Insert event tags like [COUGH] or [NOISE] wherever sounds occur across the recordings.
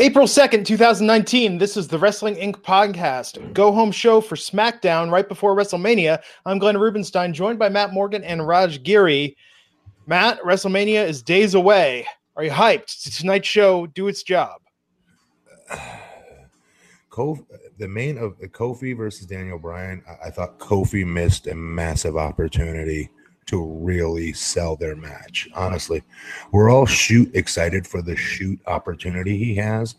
April 2nd, 2019. This is the Wrestling Inc. podcast, go home show for SmackDown right before WrestleMania. I'm Glenn Rubenstein, joined by Matt Morgan and Raj Giri. Matt, WrestleMania is days away. Are you hyped? Did tonight's show do its job? [SIGHS] Kofi, the main of Kofi versus Daniel Bryan, I thought Kofi missed a massive opportunity to really sell their match. Honestly, we're all shoot excited for the shoot opportunity he has,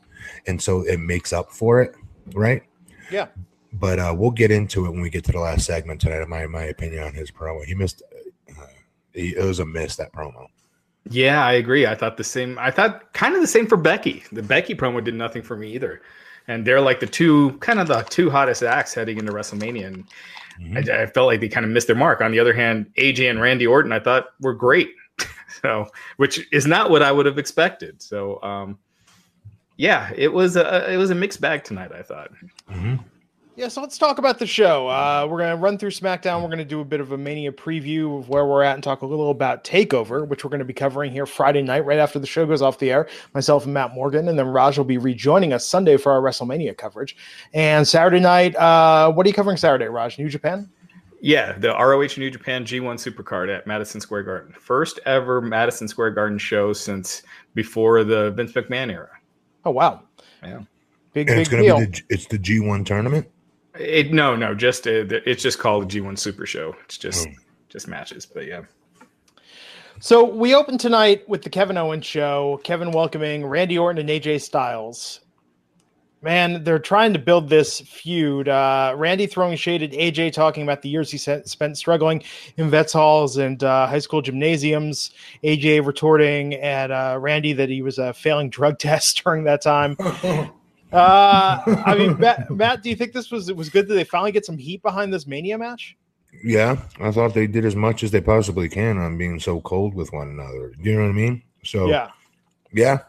and so it makes up for it, right? Yeah. But uh, we'll get into it when we get to the last segment tonight. My my opinion on his promo, he missed. Uh, he, it was a miss that promo. Yeah, I agree. I thought the same. I thought kind of the same for Becky. The Becky promo did nothing for me either, and they're like the two kind of the two hottest acts heading into WrestleMania, and mm-hmm. I, I, felt like they kind of missed their mark. On the other hand, AJ and Randy Orton, I thought were great, [LAUGHS] so which is not what I would have expected. So, um, yeah, it was a it was a mixed bag tonight. I thought. Mm-hmm. Yeah, so let's talk about the show. Uh, we're going to run through SmackDown. We're going to do a bit of a Mania preview of where we're at and talk a little about TakeOver, which we're going to be covering here Friday night, right after the show goes off the air. Myself and Matt Morgan, and then Raj will be rejoining us Sunday for our WrestleMania coverage. And Saturday night, uh, what are you covering Saturday, Raj? New Japan? Yeah, the ROH New Japan G1 Supercard at Madison Square Garden. First ever Madison Square Garden show since before the Vince McMahon era. Oh, wow. Yeah. Big, and big it's gonna deal. Be the, it's the G1 tournament. It no no just uh, it's just called the G1 Super Show. It's just oh. just matches, but yeah. So we open tonight with the Kevin Owens show. Kevin welcoming Randy Orton and AJ Styles. Man, they're trying to build this feud. Uh, Randy throwing shade at AJ, talking about the years he spent struggling in vets halls and uh, high school gymnasiums. AJ retorting at uh, Randy that he was a failing drug [LAUGHS] test during that time. [LAUGHS] Uh, I mean, Matt, [LAUGHS] Matt, do you think this was it was good that they finally get some heat behind this Mania match? Yeah, I thought they did as much as they possibly can on being so cold with one another. Do you know what I mean? So yeah, yeah,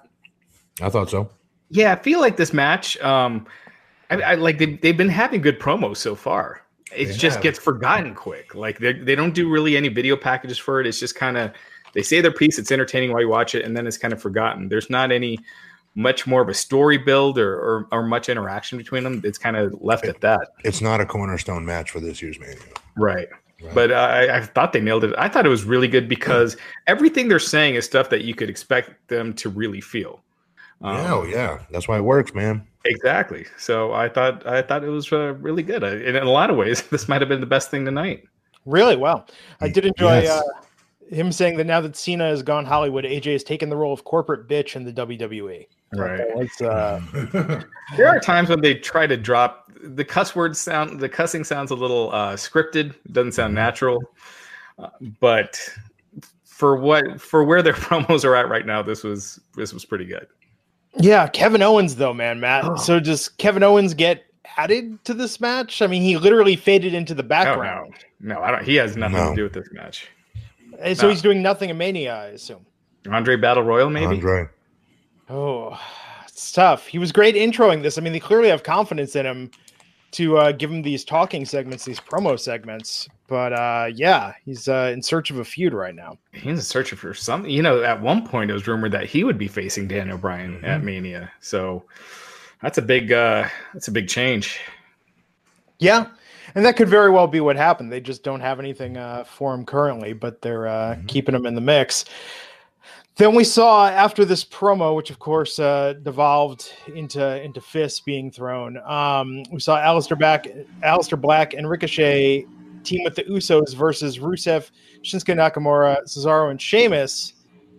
I thought so. Yeah, I feel like this match. Um, I, I like they they've been having good promos so far. It they just have. gets forgotten quick. Like they they don't do really any video packages for it. It's just kind of they say their piece. It's entertaining while you watch it, and then it's kind of forgotten. There's not any much more of a story build or, or, or much interaction between them. It's kind of left it, at that. It's not a cornerstone match for this year's Mania. Right. right. But I, I, thought they nailed it. I thought it was really good because everything they're saying is stuff that you could expect them to really feel. Um, oh, yeah, that's why it works, man. Exactly. So I thought I thought it was uh, really good. I, in a lot of ways, [LAUGHS] this might have been the best thing tonight. Really well. I did enjoy yes. uh, him saying that now that Cena has gone Hollywood, AJ has taken the role of corporate bitch in the WWE. Right. Uh, [LAUGHS] there are times when they try to drop the cuss words sound. The cussing sounds a little uh, scripted. Doesn't sound mm-hmm. natural. Uh, but for what for where their [LAUGHS] promos are at right now, this was this was pretty good. Yeah, Kevin Owens though, man, Matt. Oh. So does Kevin Owens get added to this match? I mean, he literally faded into the background. Oh, no, no, I don't. He has nothing no. to do with this match. So no. he's doing nothing in Mania, I assume. Andre Battle Royal, maybe. Andre. Oh, it's tough. He was great introing this. I mean, they clearly have confidence in him to uh, give him these talking segments, these promo segments. But uh, yeah, he's uh, in search of a feud right now. He's in search for something. You know, at one point it was rumored that he would be facing Daniel Bryan mm-hmm. at Mania. So that's a big uh, that's a big change. Yeah, and that could very well be what happened. They just don't have anything uh, for him currently, but they're uh, mm-hmm. keeping him in the mix. Then we saw after this promo, which of course uh, devolved into into fists being thrown. Um, we saw Aleister Black, Aleister Black, and Ricochet team with the Usos versus Rusev, Shinsuke Nakamura, Cesaro, and Sheamus.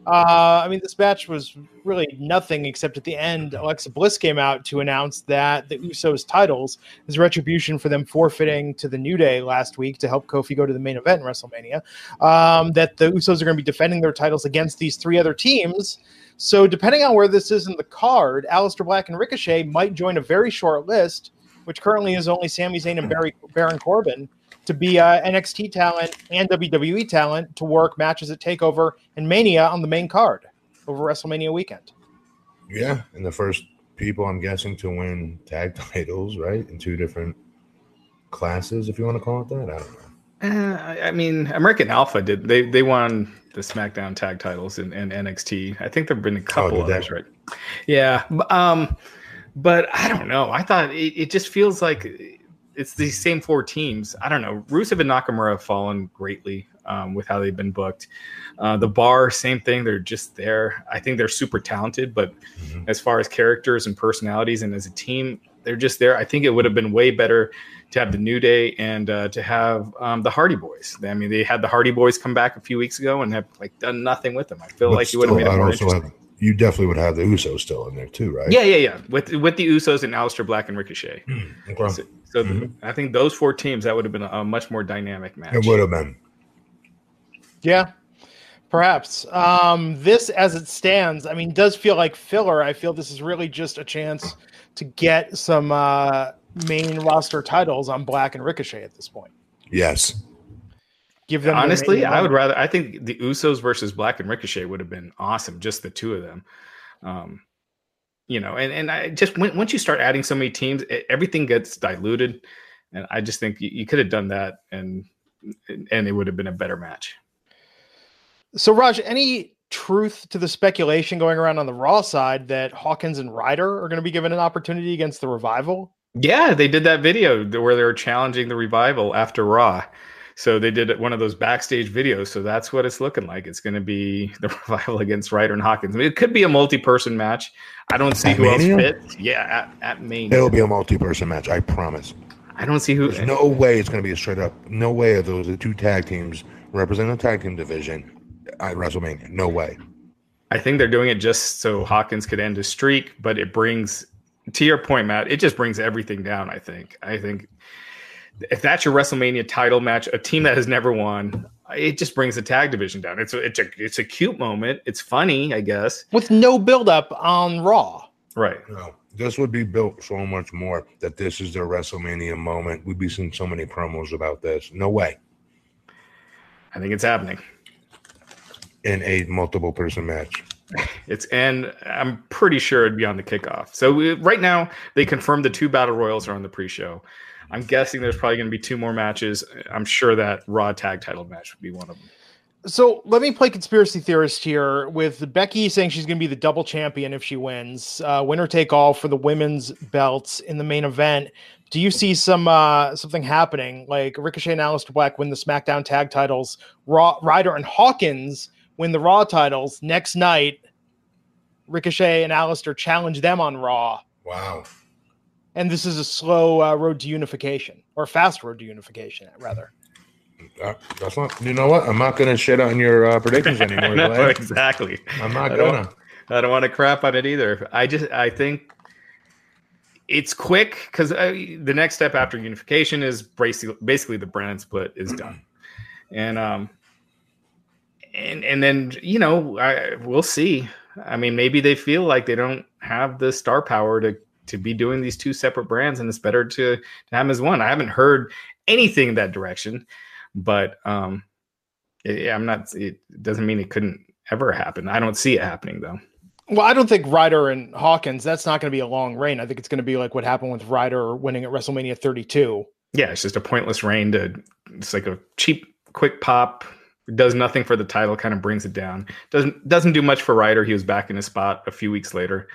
Uh, I mean, this match was really nothing except at the end, Alexa Bliss came out to announce that the Usos titles is retribution for them forfeiting to the New Day last week to help Kofi go to the main event in WrestleMania. Um, that the Usos are going to be defending their titles against these three other teams. So, depending on where this is in the card, Aleister Black and Ricochet might join a very short list, which currently is only Sami Zayn and Barry, Baron Corbin to be uh, NXT talent and WWE talent to work matches at Takeover and Mania on the main card over WrestleMania weekend. Yeah, and the first people I'm guessing to win tag [LAUGHS] titles, right, in two different classes, if you want to call it that. I don't know. Uh, I mean, American Alpha did they they won the SmackDown tag titles in, in NXT. I think there've been a couple Oh, of others, they? right? Yeah, um, but I don't know. I thought it, it just feels like it's these same four teams. I don't know. Rusev and Nakamura have fallen greatly um, with how they've been booked. Uh, the Bar, same thing. They're just there. I think they're super talented, but Mhm. as far as characters and personalities and as a team, they're just there. I think it would have been way better to have the New Day and uh, to have um, the Hardy Boys. I mean, they had the Hardy Boys come back a few weeks ago and have like done nothing with them. I feel But like you would have made it more interesting. have- you definitely would have the Usos still in there too, right? Yeah, yeah, yeah. With with the Usos and Aleister Black and Ricochet. Okay. So, so Mhm. I think those four teams that would have been a, a much more dynamic match. It would have been. Yeah, perhaps. Um, this, as it stands, I mean, does feel like filler. I feel this is really just a chance to get some uh, main roster titles on Black and Ricochet at this point. Yes. Give them Honestly, I would rather. I think the Usos versus Black and Ricochet would have been awesome. Just the two of them. Um, you know, and and I just when, once you start adding so many teams, e- everything gets diluted, and I just think you, you could have done that, and and it would have been a better match. So, Raj, any truth to the speculation going around on the Raw side that Hawkins and Ryder are going to be given an opportunity against the Revival? Yeah, they did that video where they were challenging the revival after Raw. So they did one of those backstage videos. So that's what it's looking like. It's going to be [LAUGHS] the revival against Ryder and Hawkins. I mean, it could be a multi-person match. I don't see At who Mania? else fits. Yeah, at, at Mania. It'll be a multi-person match. I promise. I don't see who. There's no way it's going to be a straight up. No way are those the two tag teams representing the tag team division at WrestleMania. No way. I think they're doing it just so Hawkins could end his streak, but it brings, to your point, Matt, it just brings everything down. I think. I think if that's your WrestleMania title match, a team that has never won, it just brings the tag division down. It's a, it's a, it's a cute moment. It's funny, I guess. With no buildup on Raw. Right. No, this would be built so much more that this is their WrestleMania moment. We'd be seeing so many promos about this. No way. I think it's happening. In a multiple person match. [LAUGHS] It's and I'm pretty sure it'd be on the kickoff. So we, right now they confirmed the two battle royals are on the pre-show. I'm guessing there's probably going to be two more matches. I'm sure that Raw tag title match would be one of them. So let me play conspiracy theorist here with Becky saying she's going to be the double champion if she wins, uh, winner take all for the women's belts in the main event. Do you see some uh, something happening like Ricochet and Aleister Black win the SmackDown tag titles, Raw Ryder and Hawkins win the Raw titles next night? Ricochet and Aleister challenge them on Raw, Wow. And this is a slow uh, road to unification or fast road to unification, rather. Uh, that's not. You know what? I'm not going to shit on your uh, predictions [LAUGHS] anymore. No, exactly. I'm not I going don't- to. I don't want to crap on it either. I just I think it's quick because the next step after unification is basically basically the brand split is done, and um and and then you know I we'll see. I mean, maybe they feel like they don't have the star power to to be doing these two separate brands, and it's better to, to have them as one. I haven't heard anything in that direction, but um, it, I'm not. It doesn't mean it couldn't ever happen. I don't see it happening though. Well, I don't think Ryder and Hawkins, that's not going to be a long reign. I think it's going to be like what happened with Ryder winning at WrestleMania 32. Yeah, it's just a pointless reign to. It's like a cheap, quick pop. Does nothing for the title. Kind of brings it down. Doesn't doesn't do much for Ryder. He was back in his spot a few weeks later.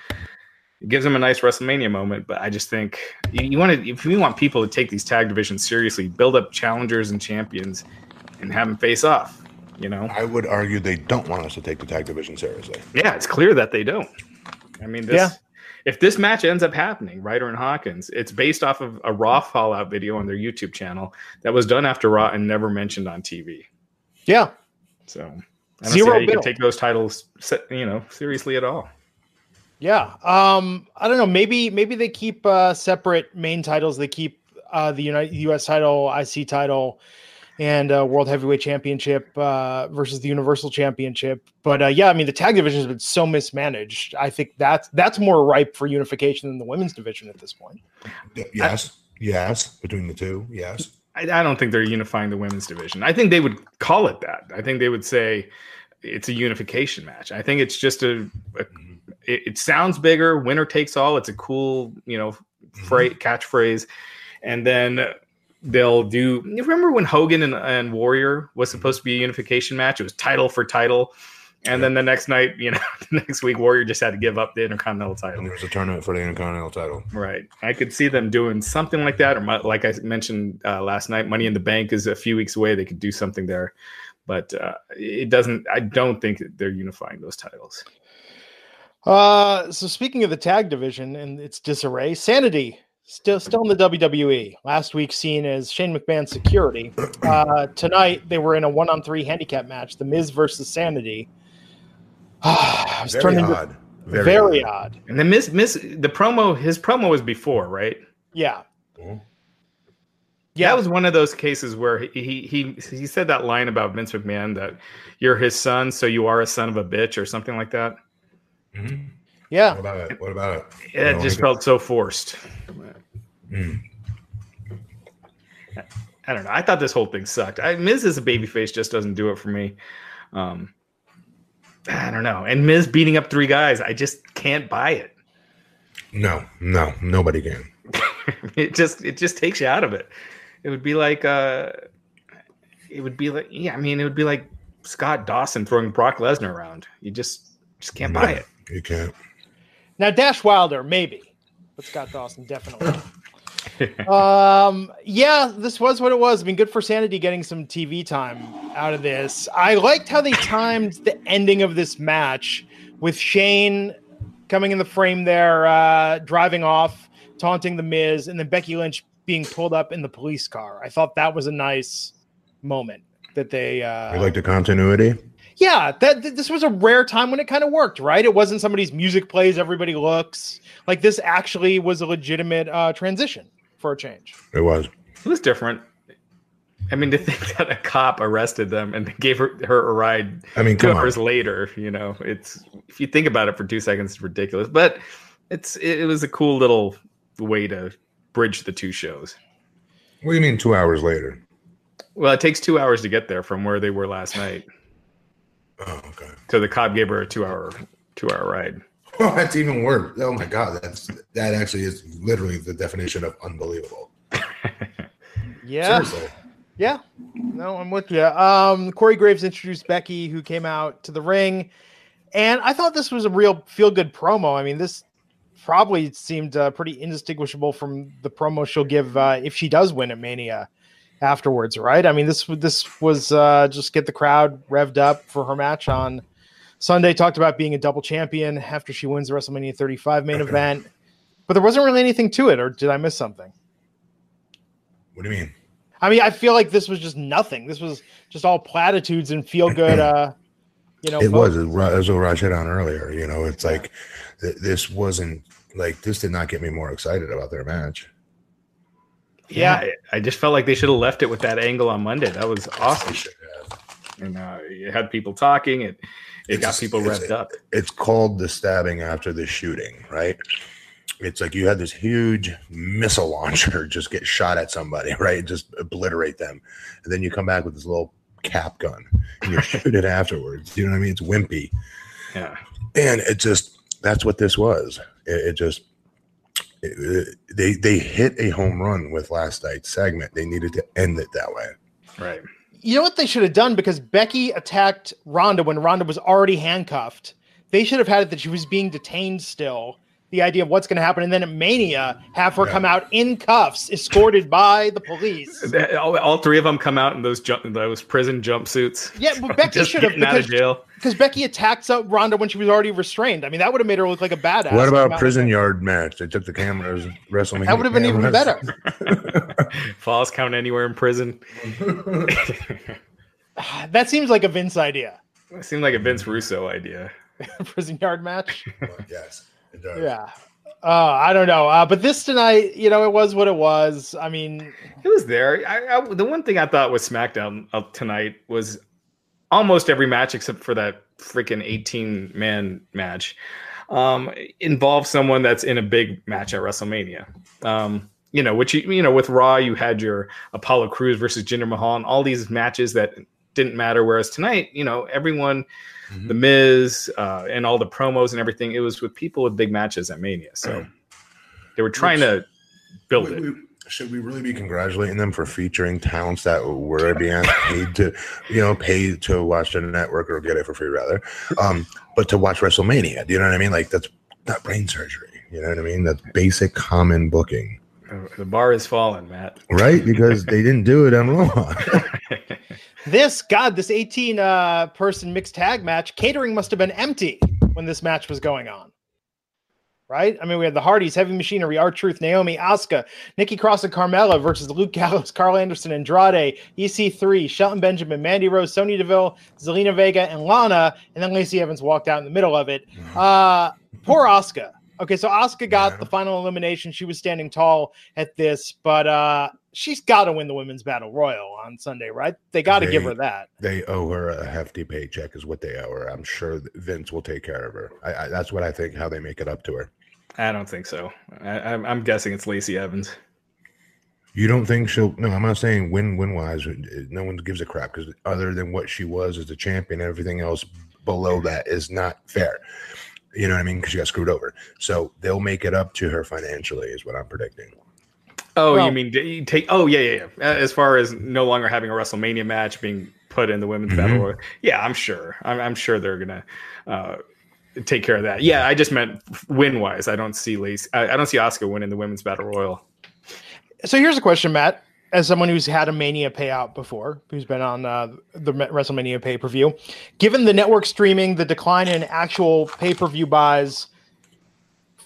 It gives him a nice WrestleMania moment, but I just think you, you want to if you want people to take these tag divisions seriously, build up challengers and champions, and have them face off. You know, I would argue they don't want us to take the tag division seriously. yeah, it's clear that they don't. I mean, this, Yeah. if this match ends up happening, Ryder and Hawkins, it's based off of a Raw Fallout video on their YouTube channel that was done after Raw and never mentioned on TV. Yeah. So I don't Zero see how you can take those titles, you know, seriously at all. Yeah. Um, I don't know. Maybe maybe they keep uh, separate main titles. They keep uh, the United U.S. title, IC title, and uh, World Heavyweight Championship uh, versus the Universal Championship. But uh, yeah, I mean the tag division has been so mismanaged. I think that's that's more ripe for unification than the women's division at this point. Yes, I, yes, between the two, yes. I, I don't think they're unifying the women's division. I think they would call it that. I think they would say it's a unification match. I think it's just a, a it, it, sounds bigger. Winner takes all. It's a cool, you know, phrase, mm-hmm. catchphrase. And then they'll do. Remember when Hogan and, and Warrior was supposed to be a unification match? It was title for title. And then the next night, you know, [LAUGHS] the next week, Warrior just had to give up the Intercontinental title. And there was a tournament for the Intercontinental title. Right. I could see them doing something like that. Or my, like I mentioned uh, last night, Money in the Bank is a few weeks away. They could do something there. But uh, it doesn't, I don't think they're unifying those titles. Uh, so speaking of the tag division and its disarray, Sanity still still in the WWE. Last week seen as Shane McMahon's security. [CLEARS THROAT] Uh, tonight they were in a one on three handicap match, The Miz versus Sanity. [SIGHS] I was very odd. Very, very odd. odd. And the Miz, Miz, the promo, his promo was before, right? Yeah. Mm-hmm. Yeah, that was one of those cases where he he he said that line about Vince McMahon that you're his son, so you are a son of a bitch, or something like that. Mm-hmm. Yeah. What about it? What about it? It just felt so forced. Mm. I don't know. I thought this whole thing sucked. I, Miz as a babyface just doesn't do it for me. Um, I don't know. And Miz beating up three guys, I just can't buy it. No, no, nobody can. [LAUGHS] it just it just takes you out of it. It would be like uh it would be like yeah, I mean it would be like Scott Dawson throwing Brock Lesnar around. You just just can't no. buy it. You can't. Now Dash Wilder, maybe, but Scott Dawson definitely. um, yeah, this was what it was. I mean, good for Sanity getting some TV time out of this. I liked how they timed the ending of this match with Shane coming in the frame there, uh, driving off, taunting the Miz, and then Becky Lynch being pulled up in the police car. I thought that was a nice moment that they. Uh, you like the continuity? Yeah, that this was a rare time when it kind of worked, right? It wasn't somebody's music plays, everybody looks like this. Actually, was a legitimate uh, transition for a change. It was. It was different. I mean, to think that a cop arrested them and gave her, her a ride. I mean, two hours on. later, you know, it's if you think about it for two seconds, it's ridiculous. But it's it, it was a cool little way to bridge the two shows. What do you mean two hours later? Well, it takes two hours to get there from where they were last night. Oh, okay. So the cop gave her a two hour two hour ride. Oh, [LAUGHS] that's even worse. Oh my god, that's that actually is literally the definition of unbelievable. [LAUGHS] yeah. Seriously. Yeah. No, I'm with you. Um, Corey Graves introduced Becky, who came out to the ring, and I thought this was a real feel good promo. I mean, this probably seemed uh, pretty indistinguishable from the promo she'll give uh, if she does win at Mania afterwards, right? I mean, this this was uh, just get the crowd revved up for her match on Sunday. Talked about being a double champion after she wins the WrestleMania 35 main event, but there wasn't really anything to it, or did I miss something? What do you mean? I mean, I feel like this was just nothing. This was just all platitudes and feel good. Uh, you know, it was as what I said on earlier. You know, it's like th- this wasn't like this did not get me more excited about their match. Yeah, yeah, I just felt like they should have left it with that angle on Monday. That was awesome. And uh, it had people talking. It it it's, got people revved up. It's called the stabbing after the shooting, right? It's like you had this huge missile launcher [LAUGHS] just get shot at somebody, [LAUGHS] right? Just obliterate them, and then you come back with this little cap gun and you shoot it [LAUGHS] afterwards. You know what I mean? It's wimpy. Yeah, and it just that's what this was. It, it just they they hit a home run with last night's segment. They needed to end it that way. Right. You know what they should have done because Becky attacked Ronda when Ronda was already handcuffed. They should have had it that she was being detained still the idea of what's going to happen, and then at Mania, have her yeah. come out in cuffs, escorted by the police. All, all, three of them come out in those jump, those prison jumpsuits. Yeah, but Becky should have because, out of jail because Becky attacked Ronda when she was already restrained. I mean, that would have made her look like a badass. What about prison yard match? They took the cameras, WrestleMania. That would have been even better. [LAUGHS] Falls count anywhere in prison. [LAUGHS] that seems like a Vince idea. It seemed like a Vince Russo idea. [LAUGHS] Prison yard match. yes, it does. Yeah. Uh, I don't know. Uh, but this tonight, you know, it was what it was. I mean, it was there. I, I, the one thing I thought was SmackDown tonight was almost every match except for that freaking 18 man match um, involved someone that's in a big match at WrestleMania. Um, you know, which you, you know, with Raw, you had your Apollo Crews versus Jinder Mahal and all these matches that didn't matter. Whereas tonight, you know, everyone, mm-hmm. the Miz, uh, and all the promos and everything, it was with people with big matches at Mania. So they were trying which, to build it. should we really be congratulating them for featuring talents that were being paid to, you know, pay to watch the network or get it for free rather, um, but to watch WrestleMania? Do you know what I mean? Like that's not brain surgery. You know what I mean? That's basic common booking. The bar is fallen, Matt. Right, because they didn't do it on Raw. [LAUGHS] this God, this 18 uh, person mixed tag match, catering must have been empty when this match was going on. Right? I mean, we had the Hardys, Heavy Machinery, R-Truth, Naomi, Asuka, Nikki Cross, and Carmella versus Luke Gallows, Karl Anderson, Andrade, EC3, Shelton Benjamin, Mandy Rose, Sonya Deville, Zelina Vega, and Lana. And then Lacey Evans walked out in the middle of it. Uh, poor Asuka. Okay, so Asuka got yeah. the final elimination. She was standing tall at this, but uh she's got to win the women's battle royal on Sunday, right? They got to give her that. They owe her a hefty paycheck, is what they owe her. I'm sure Vince will take care of her. I, I, that's what I think. How they make it up to her. I don't think so. I, am guessing it's Lacey Evans. You don't think she'll? No, I'm not saying win win wise. No one gives a crap because other than what she was as a champion, everything else below that is not fair. You know what I mean? Because she got screwed over. So they'll make it up to her financially, is what I'm predicting. Oh, well, you mean you take? Oh, yeah, yeah, yeah. As far as no longer having a WrestleMania match being put in the women's mm-hmm. battle, royal, yeah, I'm sure. I'm, I'm sure they're gonna uh, take care of that. Yeah, I just meant win wise. I don't see Lacey. I, I don't see Asuka winning the women's battle royal. So here's a question, Matt as someone who's had a Mania payout before, who's been on uh, the WrestleMania pay per view, given the network streaming, the decline in actual pay per view buys,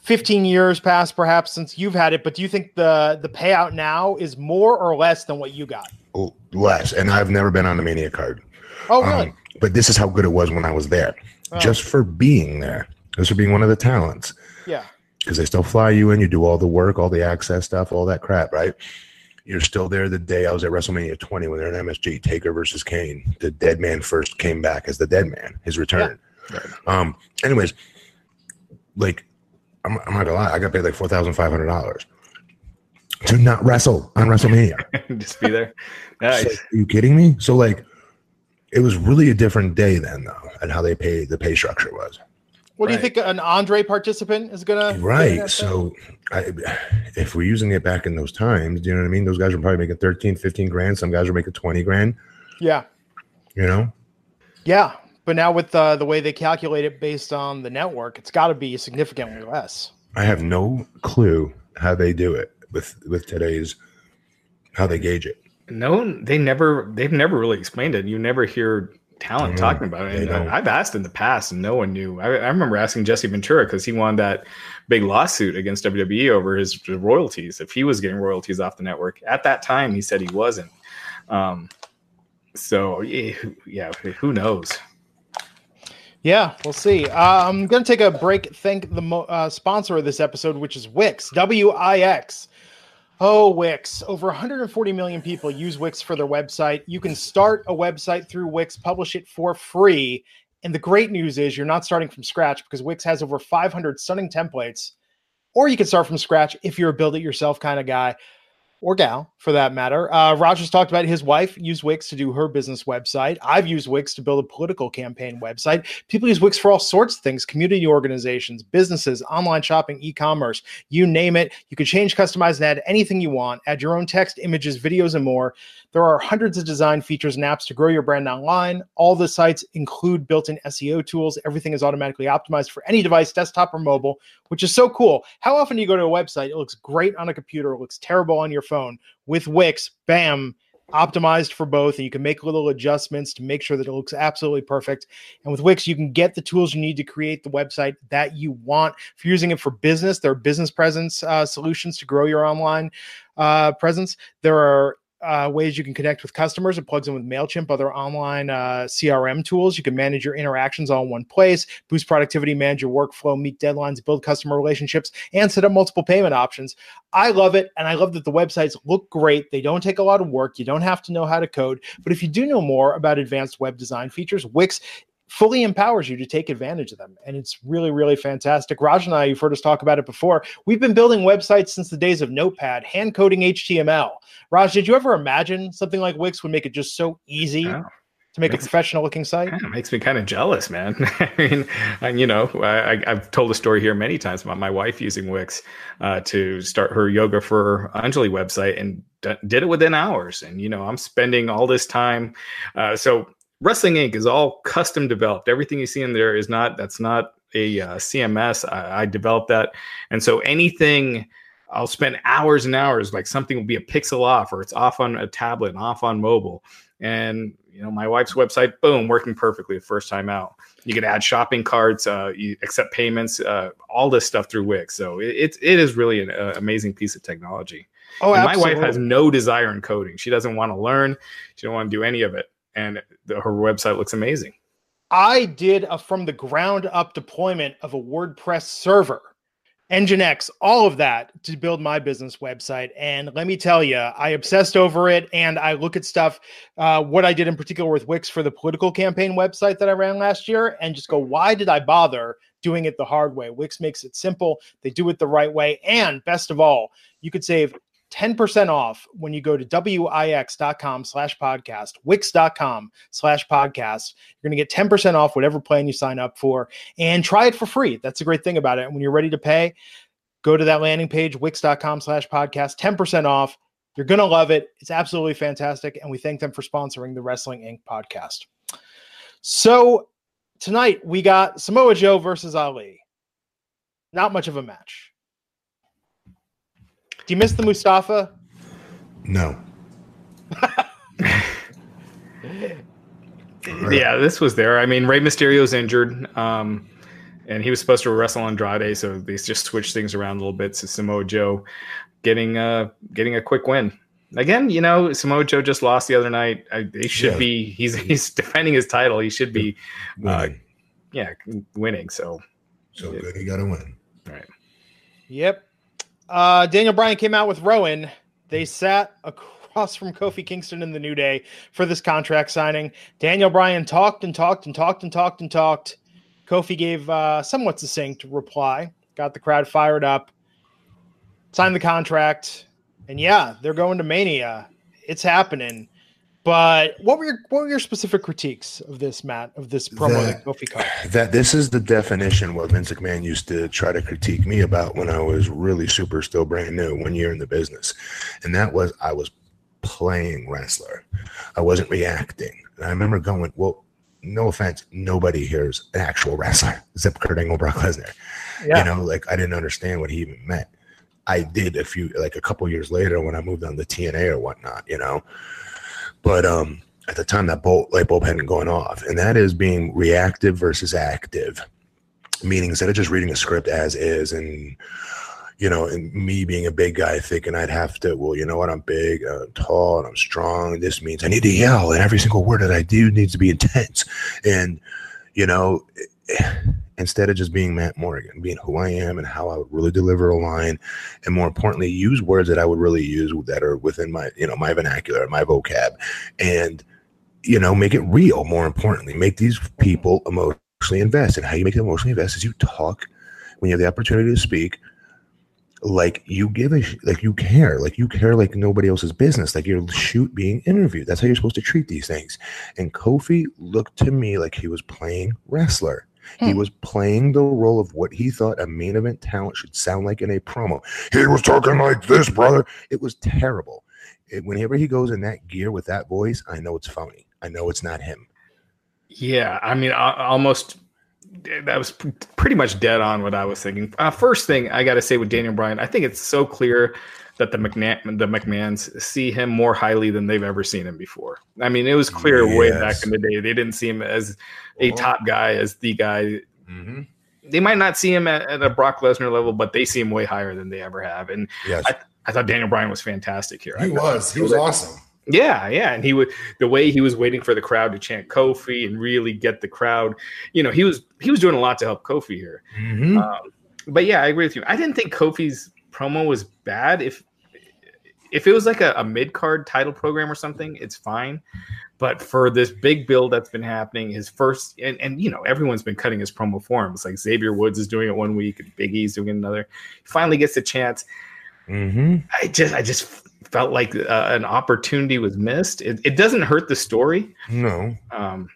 15 years past perhaps since you've had it, but do you think the the payout now is more or less than what you got? Oh, less, and I've never been on the Mania card. Oh, really? Um, but this is how good it was when I was there, oh. just for being there, just for being one of the talents. Yeah. Because they still fly you in, you do all the work, all the access stuff, all that crap, right? You're still there the day I was at WrestleMania 20 when they're in MSG, Taker versus Kane. The dead man first came back as the dead man, his return. Yeah. Um, anyways, like, I'm, I'm not gonna lie, I got paid like $4,500 to not wrestle on WrestleMania. [LAUGHS] Just be there. [LAUGHS] Nice. So, are you kidding me? So, like, it was really a different day then, though, and how they pay the pay structure was. What right. do you think an Andre participant is gonna? Right. So, I, if we're using it back in those times, do you know what I mean? Those guys were probably making 13, 15 grand. Some guys were making 20 grand. Yeah. You know? Yeah. But now with uh, the way they calculate it based on the network, it's got to be significantly less. I have no clue how they do it with with today's how they gauge it. No, they never they've never really explained it. You never hear talent talking about it. I've asked in the past, and no one knew. I, I remember asking Jesse Ventura because he won that big lawsuit against WWE over his royalties. If he was getting royalties off the network at that time, he said he wasn't. Um, so yeah, who knows? Yeah, we'll see. Uh, I'm going to take a break. Thank the mo- uh, sponsor of this episode, which is Wix, W I X. Oh, Wix. Over 140 million people use Wix for their website. You can start a website through Wix, publish it for free. And the great news is you're not starting from scratch because Wix has over 500 stunning templates. Or you can start from scratch if you're a build it yourself kind of guy or gal for that matter. Uh, Rogers talked about his wife used Wix to do her business website. I've used Wix to build a political campaign website. People use Wix for all sorts of things community organizations, businesses, online shopping, e commerce, you name it. You can change, customize, and add anything you want, add your own text, images, videos, and more. There are hundreds of design features and apps to grow your brand online. All the sites include built in SEO tools. Everything is automatically optimized for any device, desktop or mobile, which is so cool. How often do you go to a website? It looks great on a computer, it looks terrible on your phone. With Wix, bam, optimized for both and you can make little adjustments to make sure that it looks absolutely perfect. And with wix you can get the tools you need to create the website that you want. If you're using it for business there are business presence uh, solutions to grow your online uh, presence. There are uh, ways you can connect with customers. It plugs in with MailChimp, other online uh, CRM tools. You can manage your interactions all in one place, boost productivity, manage your workflow, meet deadlines, build customer relationships, and set up multiple payment options. I love it. And I love that the websites look great. They don't take a lot of work. You don't have to know how to code. But if you do know more about advanced web design features, Wix fully empowers you to take advantage of them. And it's really, really fantastic. Raj and I, you've heard us talk about it before. We've been building websites since the days of Notepad, hand coding HTML. Raj, did you ever imagine something like Wix would make it just so easy? Oh to make makes, a professional looking site. It makes me kind of jealous, man. [LAUGHS] I mean, and, you know, I, have told a story here many times about my wife using Wix uh, to start her yoga for Anjali website and d- did it within hours. And, you know, I'm spending all this time. Uh, so Wrestling Inc. is all custom developed. Everything you see in there is not that's not a uh, CMS. I, I developed that, and so anything I'll spend hours and hours. Like something will be a pixel off, or it's off on a tablet, and off on mobile, and you know my wife's website, boom, working perfectly the first time out. You can add shopping carts, uh, you accept payments, uh, all this stuff through Wix. So it, it, it is really an uh, amazing piece of technology. Oh, and my wife has no desire in coding. She doesn't want to learn. She don't want to do any of it and the, her website looks amazing. I did a from the ground up deployment of a WordPress server, Nginx, all of that to build my business website. And let me tell you, I obsessed over it and I look at stuff, uh, what I did in particular with Wix for the political campaign website that I ran last year, and just go, why did I bother doing it the hard way? Wix makes it simple, they do it the right way. And best of all, you could save 10% off when you go to wix.com slash podcast, wix.com slash podcast. You're going to get 10% off whatever plan you sign up for and try it for free. That's a great thing about it. And when you're ready to pay, go to that landing page, wix.com slash podcast, 10% off. You're going to love it. It's absolutely fantastic. And we thank them for sponsoring the Wrestling Inc. podcast. So tonight we got Samoa Joe versus Ali. Not much of a match. Do you miss the Mustafa? No. [LAUGHS] yeah, this was there. I mean, Rey Mysterio's injured, um, and he was supposed to wrestle on Andrade, so they just switched things around a little bit. So Samoa Joe getting uh getting a quick win. Again, you know, Samoa Joe just lost the other night. I, he should yeah. be. He's he's defending his title. He should be, uh, yeah, winning. So, so good. He got to win. All right. Yep. Uh, Daniel Bryan came out with Rowan. They sat across from Kofi Kingston in the New Day for this contract signing. Daniel Bryan talked and talked and talked and talked and talked. Kofi gave uh, somewhat succinct reply, got the crowd fired up, signed the contract, and yeah, they're going to Mania. It's happening. But what were your what were your specific critiques of this, Matt, of this promo that, that Kofi cut? That this is the definition what Vince McMahon used to try to critique me about when I was really super still brand new, one year in the business. And that was I was playing wrestler. I wasn't reacting. And I remember going, Well, no offense, nobody here is an actual wrestler [LAUGHS] except Kurt Angle, Brock Lesnar. Yeah. You know, like I didn't understand what he even meant. I did a few like a couple years later when I moved on to TNA or whatnot, you know. But um, at the time, that bolt, light bulb hadn't gone off, and that is being reactive versus active. Meaning, instead of just reading a script as is, and you know, and me being a big guy thinking I'd have to, well, you know what, I'm big, uh, tall, and I'm strong. This means I need to yell, and every single word that I do needs to be intense. And you know, instead of just being Matt Morgan, being who I am and how I would really deliver a line, and more importantly, use words that I would really use that are within my, you know, my vernacular, my vocab, and you know, make it real. More importantly, make these people emotionally invest. And how you make them emotionally invest is you talk when you have the opportunity to speak like you give a like you care like you care like nobody else's business like you're shoot being interviewed that's how you're supposed to treat these things and kofi looked to me like he was playing wrestler Hmm. He was playing the role of what he thought a main event talent should sound like in a promo. He was talking like this, brother. It was terrible. It, whenever he goes in that gear with that voice, I know it's phony. I know it's not him. Yeah, I mean, I, almost that was pretty much dead on what I was thinking. Uh, first thing I got to say with Daniel Bryan, I think it's so clear that the McMahon, the McMahons see him more highly than they've ever seen him before. I mean, it was clear yes. way back in the day they didn't see him as a top guy, as the guy. Mm-hmm. They might not see him at, at, a Brock Lesnar level, but they see him way higher than they ever have. And yes. I, I thought Daniel Bryan was fantastic here. He was. He was awesome. Yeah, yeah, and he would the way he was waiting for the crowd to chant Kofi and really get the crowd. You know, he was he was doing a lot to help Kofi here. Mm-hmm. Um, but yeah, I agree with you. I didn't think Kofi's promo was bad. If if it was like a, a mid card title program or something, it's fine. But for this big build that's been happening, his first and, and you know everyone's been cutting his promo forms. Like Xavier Woods is doing it one week, and Big E's doing it another. He finally gets a chance. Mm-hmm. I just I just felt like uh, an opportunity was missed. It, it doesn't hurt the story. No, Um,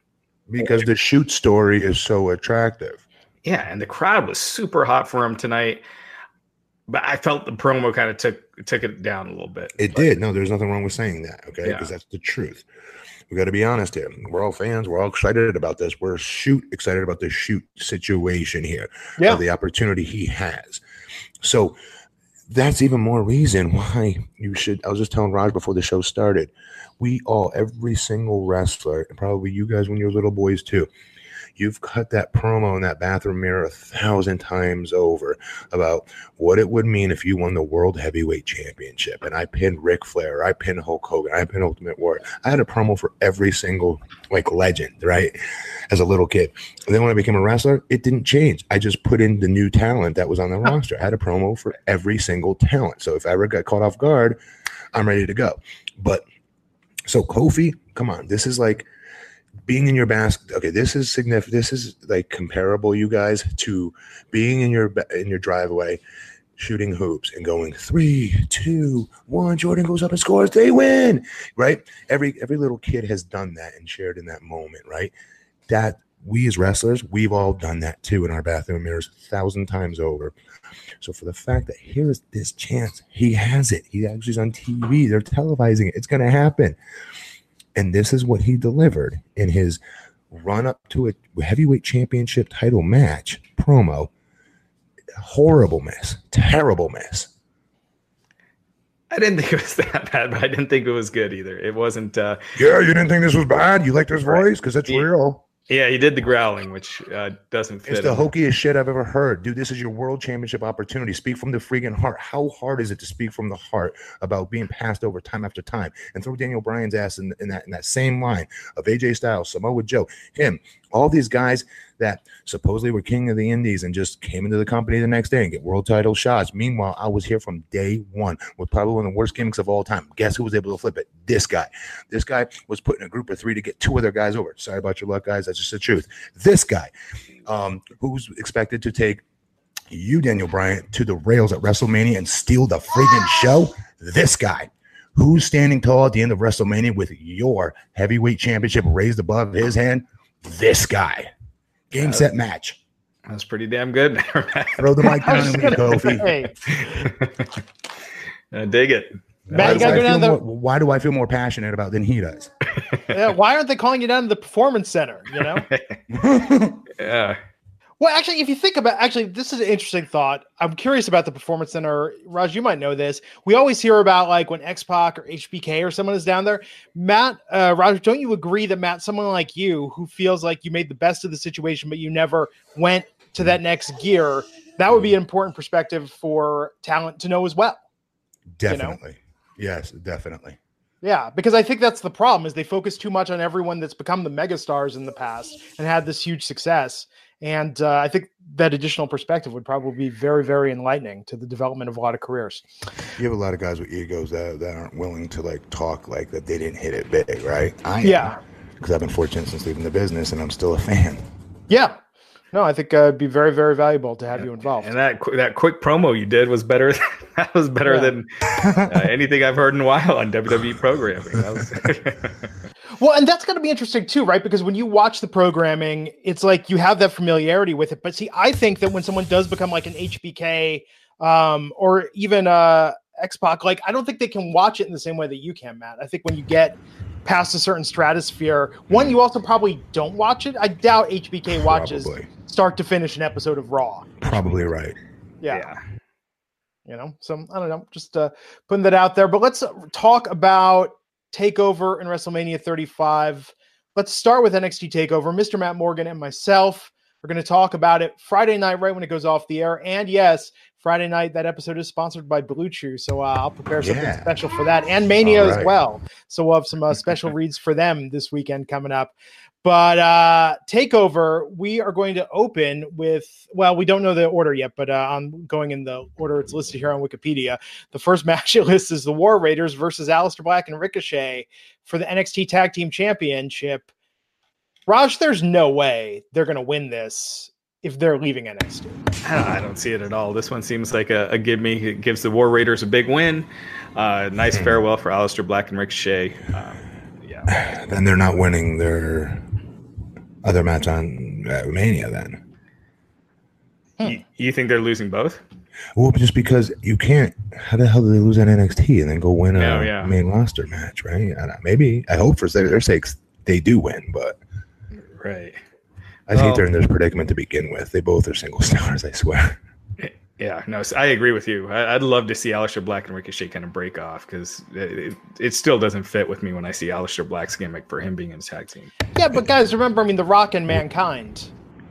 because the shoot story is so attractive. yeah, and the crowd was super hot for him tonight. But I felt the promo kind of took took it down a little bit. It But- did. No, there's nothing wrong with saying that. Okay, Yeah. because that's the truth. We got to be honest here. We're all fans. We're all excited about this. We're shoot excited about the shoot situation here. Yeah. the opportunity he has. So that's even more reason why you should. I was just telling Raj before the show started. We all, every single wrestler, and probably you guys when you're little boys too, you've cut that promo in that bathroom mirror a thousand times over about what it would mean if you won the World Heavyweight Championship. And I pinned Ric Flair, I pinned Hulk Hogan, I pinned Ultimate Warrior. I had a promo for every single like legend, right? As a little kid. And then when I became a wrestler, it didn't change. I just put in the new talent that was on the roster. I had a promo for every single talent. So if I ever got caught off guard, I'm ready to go. But so Kofi, come on, this is like being in your basket. Okay, this is significant. This is like comparable, you guys, to being in your in your driveway, shooting hoops and going three, two, one. Jordan goes up and scores. They win. Right. Every every little kid has done that and shared in that moment. Right. That we as wrestlers, we've all done that too in our bathroom mirrors a thousand times over. So for the fact that here is this chance, he has it. He actually is on TV. They're televising it. It's going to happen. And this is what he delivered in his run up to a heavyweight championship title match promo. Horrible mess. Terrible mess. I didn't think it was [LAUGHS] that bad, but I didn't think it was good either. It wasn't. uh Yeah, you didn't think this was bad? You liked his Right. voice? Because it's Yeah. real. Yeah, he did the growling, which uh, doesn't fit. It's the him. hokiest shit I've ever heard. Dude, this is your world championship opportunity. Speak from the freaking heart. How hard is it to speak from the heart about being passed over time after time and throw Daniel Bryan's ass in, in that in that same line of AJ Styles, Samoa Joe, him, all these guys that supposedly were king of the indies and just came into the company the next day and get world title shots. Meanwhile, I was here from day one with probably one of the worst gimmicks of all time. Guess who was able to flip it? This guy. This guy was put in a group of three to get two other guys over. Sorry about your luck, guys. That's just the truth. This guy, um, who's expected to take you, Daniel Bryan, to the rails at WrestleMania and steal the friggin' show. This guy, who's standing tall at the end of WrestleMania with your heavyweight championship raised above his hand. This guy. Game, set, match. That's pretty damn good. [LAUGHS] Throw the mic down and [LAUGHS] gonna [LAUGHS] Kofi. I dig it. Matt, Why you do, I go feel down the- more, why do I feel more passionate about than he does? yeah, why aren't they calling you down to the performance center? You know. Yeah. Well, actually, if you think about, actually, this is an interesting thought. I'm curious about the performance center. Raj, you might know this. We always hear about like when X Pac or HBK or someone is down there. Matt, uh, Raj, don't you agree that Matt, someone like you who feels like you made the best of the situation, but you never went to that next gear, that would be an important perspective for talent to know as well. Definitely. Yes, definitely. Yeah, because I think that's the problem is they focus too much on everyone that's become the megastars in the past and had this huge success. And uh, I think that additional perspective would probably be very, very enlightening to the development of a lot of careers. You have a lot of guys with egos that, that aren't willing to like talk like that they didn't hit it big, right? I am, Yeah. Because I've been fortunate since leaving the business and I'm still a fan. Yeah. No, I think uh, it'd be very, very valuable to have you involved. And that qu- that quick promo you did was better. [LAUGHS] that was better Yeah. than uh, anything I've heard in a while on WWE programming. That was- [LAUGHS] [LAUGHS] Well, and that's going to be interesting too, right? Because when you watch the programming, it's like you have that familiarity with it. But see, I think that when someone does become like an HBK um, or even uh, X Pac, like I don't think they can watch it in the same way that you can, Matt. I think when you get past a certain stratosphere, one, you also probably don't watch it. I doubt HBK watches Probably. start to finish an episode of Raw. Probably right. Yeah. You know, so I don't know, just uh, putting that out there. But let's talk about Takeover in WrestleMania 35. Let's start with NXT Takeover. Mr. Matt Morgan and myself We're going to talk about it Friday night, right when it goes off the air. And yes, Friday night, that episode is sponsored by Blue Chew. So uh, I'll prepare something Yeah. special for that and Mania All as well. So we'll have some uh, special [LAUGHS] reads for them this weekend coming up. But uh, takeover, we are going to open with well, we don't know the order yet, but uh, I'm going in the order it's listed here on Wikipedia. The first [LAUGHS] match it lists is the War Raiders versus Aleister Black and Ricochet for the NXT Tag Team Championship. Raj, there's no way they're going to win this if they're leaving NXT. I don't, I don't see it at all. This one seems like a, a give me. It gives the War Raiders a big win. Uh, nice farewell for Aleister Black and Ricochet. Um, yeah, [SIGHS] Then they're not winning their other match on uh, Mania. Then, you, you think they're losing both? well, just because you can't. How the hell do they lose at NXT and then go win a Yeah, yeah. main roster match? Right? I don't- maybe. I hope for their, their sakes they do win, but Right. I Well- think they're in um, this predicament to begin with. They both are single [LAUGHS] stars. I swear. Eh, yeah, no, I agree with you. I, I'd love to see Aleister Black and Ricochet kind of break off because it, it, it still doesn't fit with me when I see Aleister Black's gimmick for him being in his tag team. Yeah, but guys, remember, I mean, The Rock and Mankind.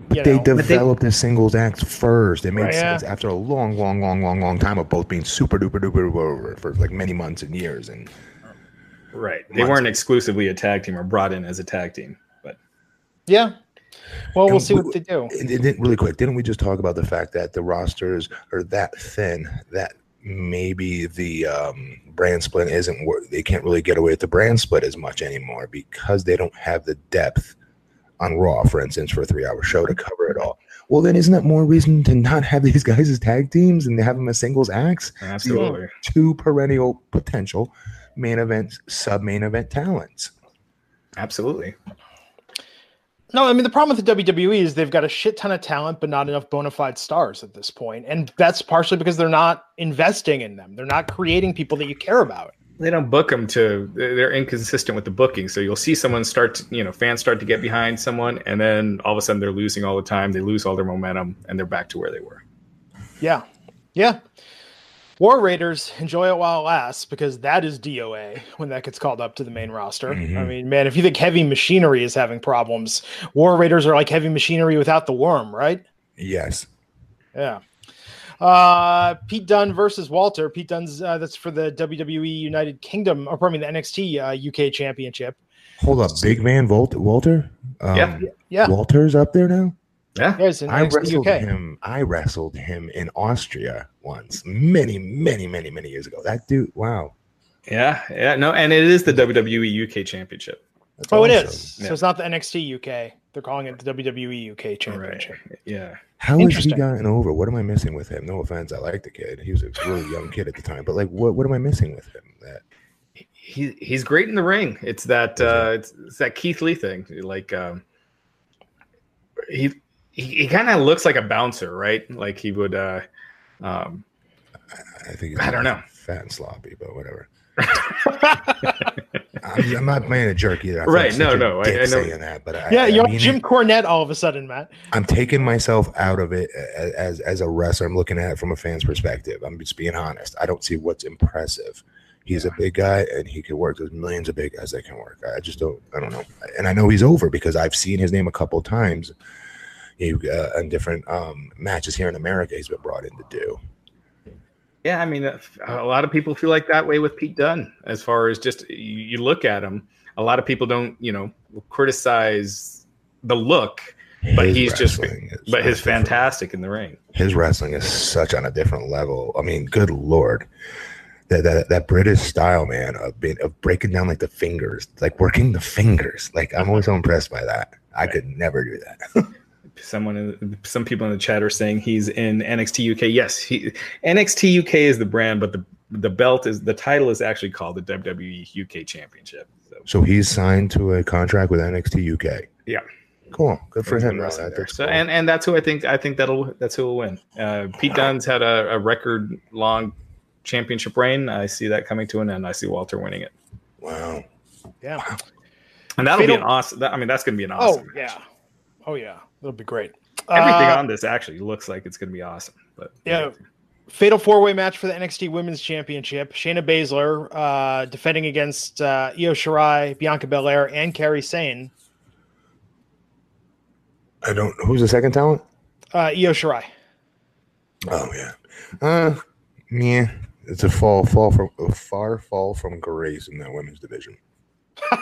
But They know, developed a singles act first. It made Right, yeah. sense after a long, long, long, long, long time of both being super duper duper duper over for like many months and years. And Right. They Months. weren't exclusively a tag team or brought in as a tag team, but yeah. Well, we'll And see we- what they do. it, it didn't really quick. Didn't we just talk about the fact that the rosters are that thin that maybe the um, brand split isn't wor- they can't really get away with the brand split as much anymore because they don't have the depth on Raw, for instance, for a three-hour show to cover it all. Well, then isn't that more reason to not have these guys as tag teams and have them as singles acts? absolutely. Two perennial potential main event, sub main event talents. Absolutely. No, I mean the problem with the WWE is they've got a shit ton of talent, but not enough bona fide stars at this point, and that's partially because they're not investing in them. They're not creating people that you care about. They don't book them to, they're inconsistent with the booking. So you'll see someone start, to, you know, fans start to get behind someone, and then all of a sudden they're losing all the time. They lose all their momentum, and they're back to where they were. Yeah, yeah. War Raiders enjoy it while it lasts because that is DOA when that gets called up to the main roster. Mhm. I mean, man, if you think Heavy Machinery is having problems, War Raiders are like Heavy Machinery without the worm, right? Yes. Yeah. Uh, Pete Dunne versus Walter. Pete Dunne's uh, that's for the WWE United Kingdom, or pardon me, the NXT uh, UK Championship. Hold up, Big Man Volt- Walter. Um, Yeah. Yeah, Walter's up there now. Yeah. guys in I NXT wrestled UK. him. I wrestled him in Austria once, many, many, many, many years ago. That dude, wow. Yeah. Yeah. No, and it is the WWE UK Championship. That's Oh, it awesome. is. Yeah. So it's not the NXT UK. They're calling it the WWE UK Championship. Right. Yeah. How has he gotten over? What am I missing with him? No offense, I like the kid. He was a really young kid at the time, but like, what what am I missing with him? That he he's great in the ring. It's that uh, it's, it's that Keith Lee thing. Like um, he he, he kind of looks like a bouncer, right? Like he would. Uh, um, I think he's I don't know. fat and sloppy, but whatever. [LAUGHS] I'm, I'm not playing a jerk either. I Right, no, no, I- dick I know- saying that, but I, yeah, I you're mean Jim it. Cornette all of a sudden, Matt. I'm taking myself out of it as, as as a wrestler. I'm looking at it from a fan's perspective. I'm just being honest. I don't see what's impressive. He's a big guy and he can work. There's millions of big guys that can work. I just don't. I don't know. And I know he's over because I've seen his name a couple times. He, uh, in different um, matches here in America, he's been brought in to do. yeah, I mean, a lot of people feel like that way with Pete Dunne. As far as just you, you look at him, a lot of people don't, you know, criticize the look, but His he's just, but his different. fantastic in the ring. his wrestling is such on a different level. I mean, good lord, that that, that British style, man, of being of breaking down like the fingers, like working the fingers. Like I'm always so impressed by that. I could never do that. [LAUGHS] someone in, some people in the chat are saying he's in NXT UK. Yes, he NXT UK is the brand, but the the belt is the title is actually called the WWE UK Championship. So so he's signed to a contract with NXT UK. Yeah. cool, good for he's him. been man. wrestling there. That's So cool. and and that's who I think I think that'll that's who will win. Uh, Pete Dunne's had a, a record long championship reign. I see that coming to an end. I see Walter winning it, wow, Yeah. and that'll be an awesome. That, I mean, that's going to be an Oh awesome. match. yeah. Oh yeah. That'll be great. Everything Uh, on this actually looks like it's going to be awesome. But Yeah. Fatal four way match for the NXT Women's Championship. Shayna Baszler uh, defending against uh, Io Shirai, Bianca Belair, and Kairi Sane. I don't. Who's the second talent? Uh, Io Shirai. Oh yeah. Uh, yeah. It's a fall, fall from a far fall from grace in that women's division. [LAUGHS]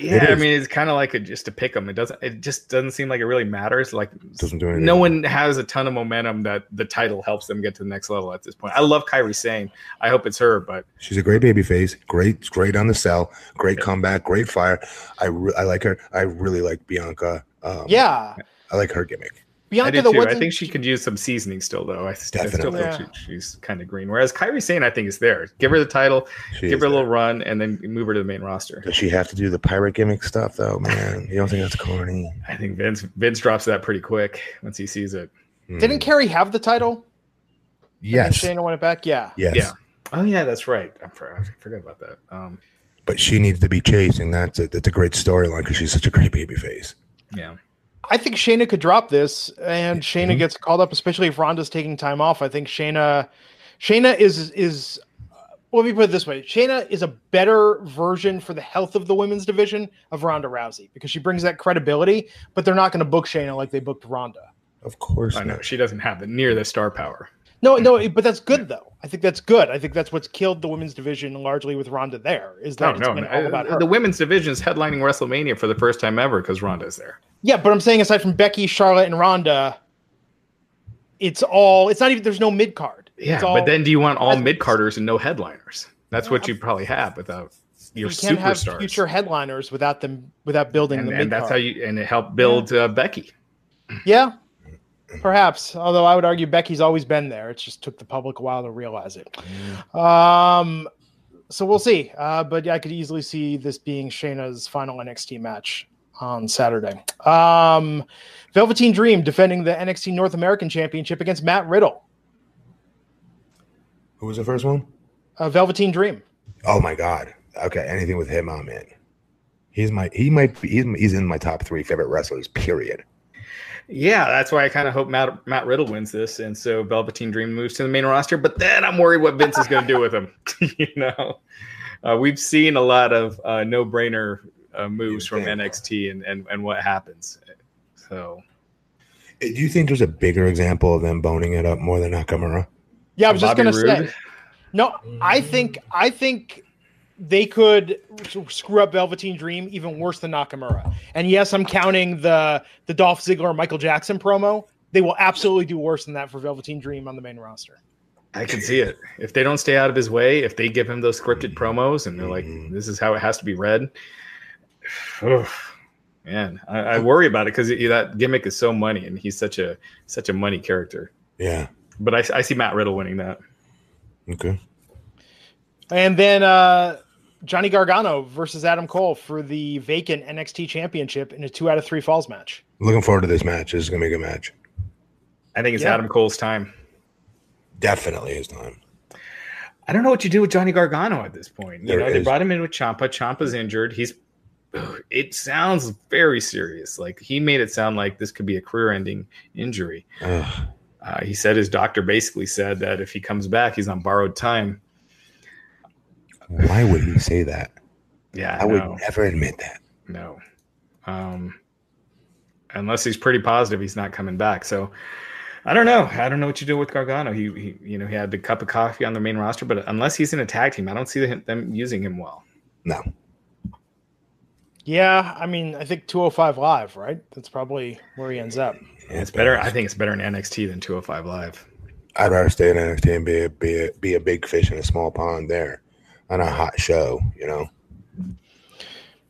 Yeah, I mean, it's kind of like a, just to pick them. It doesn't. It just doesn't seem like it really matters. Like, Doesn't do anything. no one has a ton of momentum that the title helps them get to the next level at this point. I love Kairi Sane. I hope it's her, but She's a great baby face. Great, great on the cell. Great Yeah. comeback. Great fire. I re- I like her. I really like Bianca. Um, Yeah, I like her gimmick. I Bianca do the too. I think she could use some seasoning still, though. I, st- I still Definitely. think she, she's kind of green. Whereas Kairi Sane, I think, is there. Give her the title, She give her a little there. run, and then move her to the main roster. Does she have to do the pirate gimmick stuff though, man? You don't think that's corny? I think Vince Vince drops that pretty quick once he sees it. Hmm. Didn't Kairi have the title? yes, And Shayna won it back. Yeah. yes, Yeah. Oh yeah, that's right. I I forgot about that. Um, but she needs to be chasing. That's a that's a great storyline because she's such a great baby face. yeah. I think Shayna could drop this, and Shayna Mhm. gets called up, especially if Ronda's taking time off. I think Shayna, Shayna is is. uh, Let me put it this way: Shayna is a better version for the health of the women's division of Ronda Rousey because she brings that credibility. But they're not going to book Shayna like they booked Ronda. Of course, I know not. she doesn't have the near the star power. No, no, [LAUGHS] but that's good though. I think that's good. I think that's what's killed the women's division largely with Ronda. There is No, that it's no, been no. all about her. the women's division is headlining WrestleMania for the first time ever because Ronda's there. Yeah, but I'm saying aside from Becky, Charlotte, and Ronda, it's all. It's not even. There's no mid card. Yeah, but then do you want all mid carders and no headliners? That's what you probably have without your you can't have superstars. future headliners without them without building and, the and that's how you and it helped build uh, Becky. Yeah, perhaps. Although I would argue Becky's always been there. It just took the public a while to realize it. Um, so we'll see. Uh, but I could easily see this being Shayna's final NXT match on Saturday. Um, Velveteen Dream defending the NXT North American Championship against Matt Riddle. Who was the first one? Uh, Velveteen Dream. Oh my god. Okay, anything with him, I'm in. He's my he might be he's, he's in my top three favorite wrestlers. Period. Yeah, that's why I kind of hope Matt Matt Riddle wins this, and so Velveteen Dream moves to the main roster. But then I'm worried what Vince is going to do with him. [LAUGHS] you know, uh, we've seen a lot of uh, no brainer uh, moves from NXT, and, and and what happens. So Do you think there's a bigger example of them boning it up more than Nakamura? Yeah, I was just gonna Roode? say. No, I think I think they could screw up Velveteen Dream even worse than Nakamura. And yes, I'm counting the the Dolph Ziggler Michael Jackson promo. They will absolutely do worse than that for Velveteen Dream on the main roster. I can see it. If they don't stay out of his way, if they give him those scripted promos and they're like, Mhm. "This is how it has to be read," man, I, I worry about it because that gimmick is so money, and he's such a such a money character. Yeah. But I, I see Matt Riddle winning that. Okay. And then uh Johnny Gargano versus Adam Cole for the vacant NXT championship in a two out of three falls match. Looking forward to this match. This is gonna be a good match. I think it's Yeah. Adam Cole's time. Definitely his time. I don't know what you do with Johnny Gargano at this point. You There know, they brought him in with Ciampa. Ciampa's injured. He's. [LAUGHS] It sounds very serious. Like he made it sound like this could be a career-ending injury. Uh, he said his doctor basically said that if he comes back, he's on borrowed time. Why would he say that? Yeah, I would never admit that. no. Um, unless he's pretty positive he's not coming back. So I don't know. I don't know what you do with Gargano. He, he you know, he had the cup of coffee on the main roster, but unless he's in a tag team, I don't see them using him well. No. Yeah, I mean, I think 205 live, right? That's probably where he ends up. Yeah, It's better. I think it's better in NXT than 205 Live. I'd rather stay in NXT and be a, be a, be a big fish in a small pond there on a hot show, you know?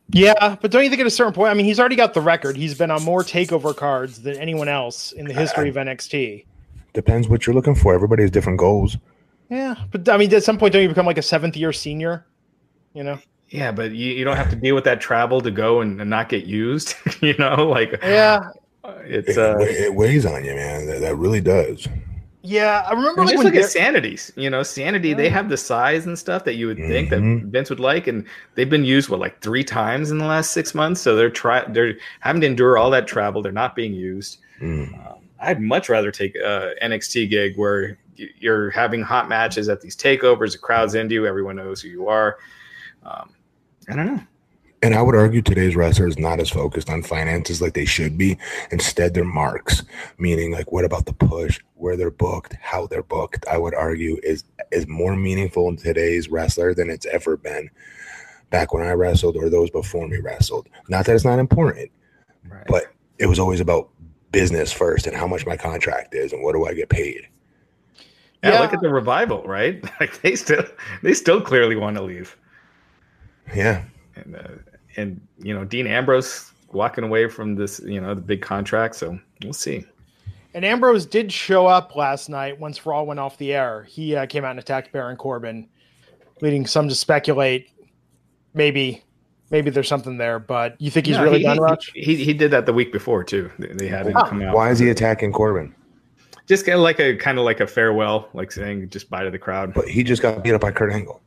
Yeah, but don't you think at a certain point? I mean, he's already got the record. He's been on more takeover cards than anyone else in the history of NXT. Depends what you're looking for. Everybody has different goals. Yeah, but I mean, at some point, don't you become like a seventh year senior? You know? Yeah, but you, you don't have to deal with that travel to go and, and not get used. [LAUGHS] you know, like Yeah, it's It, uh, wa- it weighs on you, man. That, that really does. yeah. I remember And like just when look at Dar- Sanity's. You know, Sanity, they have the size and stuff that you would think Mhm. that Vince would like, and they've been used what like three times in the last six months. So they're try they're having to endure all that travel. They're not being used. Mm. Um, I'd much rather take a NXT gig where you're having hot matches at these takeovers. The crowd's into you. Everyone knows who you are. Um, I don't know. And I would argue today's wrestler is not as focused on finances like they should be. Instead, they're marks, meaning like what about the push, where they're booked, how they're booked. I would argue is is more meaningful in today's wrestler than it's ever been back when I wrestled or those before me wrestled. Not that it's not important, Right. but it was always about business first and how much my contract is and what do I get paid. yeah, Yeah. look at the revival, right? [LAUGHS] Like they still they still clearly want to leave. Yeah. And uh, and you know, Dean Ambrose walking away from this, you know, the big contract, so we'll see. And Ambrose did show up last night once Raw went off the air. He uh, came out and attacked Baron Corbin, leading some to speculate maybe maybe there's something there. But you think he's No, really he, done, he- Raj? He, he did that the week before too. They, they had him Oh. come out. Why is he attacking Corbin? Just kind of like a kind of like a farewell, like saying just bye to the crowd. But he just got beat up by Kurt Angle.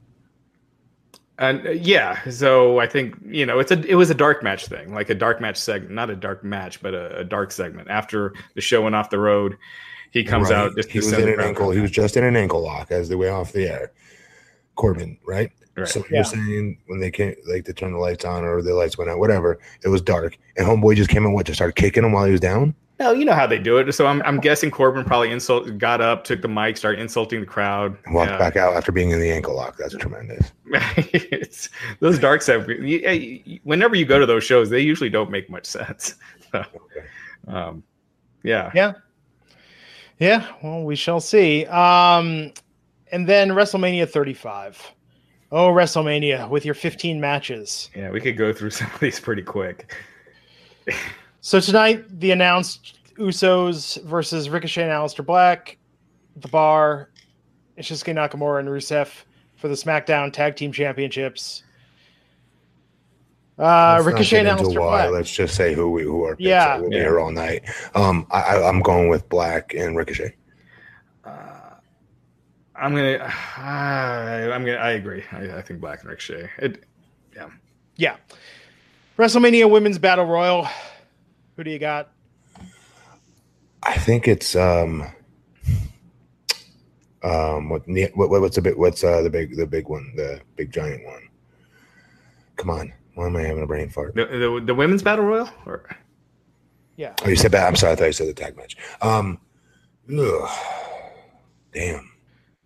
And uh, yeah, so I think you know it's a it was a dark match thing, like a dark match segment, not a dark match, but a, a dark segment. After the show went off the road, he comes Right. out just he was in an ankle. He was just in an ankle lock as they went off the air. Corbin, right? Right. So Yeah. you're saying when they came, like they turned the lights on or the lights went out, whatever, it was dark, and homeboy just came in, what, to start kicking him while he was down? No, you know how they do it. So I'm, I'm guessing Corbin probably insult got up, took the mic, started insulting the crowd. And walked Yeah. back out after being in the ankle lock. That's tremendous. [LAUGHS] it's, those dark segments. you- you- Whenever you go to those shows, they usually don't make much sense. [LAUGHS] So, um, yeah. Yeah. Yeah, well, we shall see. Um, and then WrestleMania 35. Oh, WrestleMania with your 15 matches. Yeah, we could go through [LAUGHS] some of these pretty quick. So tonight, the announced Usos versus Ricochet and Aleister Black, The Bar, Shinsuke Nakamura and Rusev for the SmackDown Tag Team Championships. Uh, Let's Ricochet and get Aleister. Black. Let's just say who we who are. Yeah. we'll be Yeah. here all night. Um, I, I, I'm going with Black and Ricochet. Uh, I'm gonna. Uh, [SIGHS] I'm gonna. I agree. I, I think Black and Ricochet. It, Yeah. WrestleMania Women's Battle Royal. Who do you got? I think it's um, um, what, what what- what's the big what's uh the big the big one the big giant one? Come on, why am I having a brain fart? the, the the women's battle royal. Or, Yeah. Oh, you said that. I'm sorry. I thought you said the tag match. Um, ugh, damn,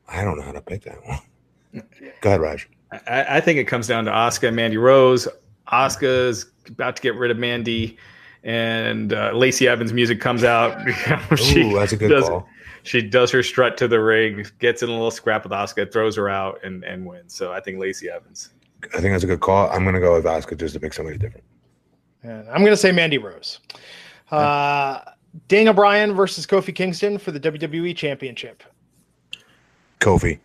I don't know how to pick that one. [LAUGHS] Go ahead, Raj. I, I think it comes down to Oscar and Mandy Rose. Oscar's about to get rid of Mandy, and uh, Lacey Evans' music comes out. [LAUGHS] [LAUGHS] She Ooh, that's a good does- call. She does her strut to the ring, gets in a little scrap with Oscar, throws her out, and and wins. So I think Lacey Evans. I think that's a good call. I'm gonna go with Oscar just to pick somebody different. And I'm going to say Mandy Rose. Uh, Daniel Bryan versus Kofi Kingston for the WWE Championship. Kofi.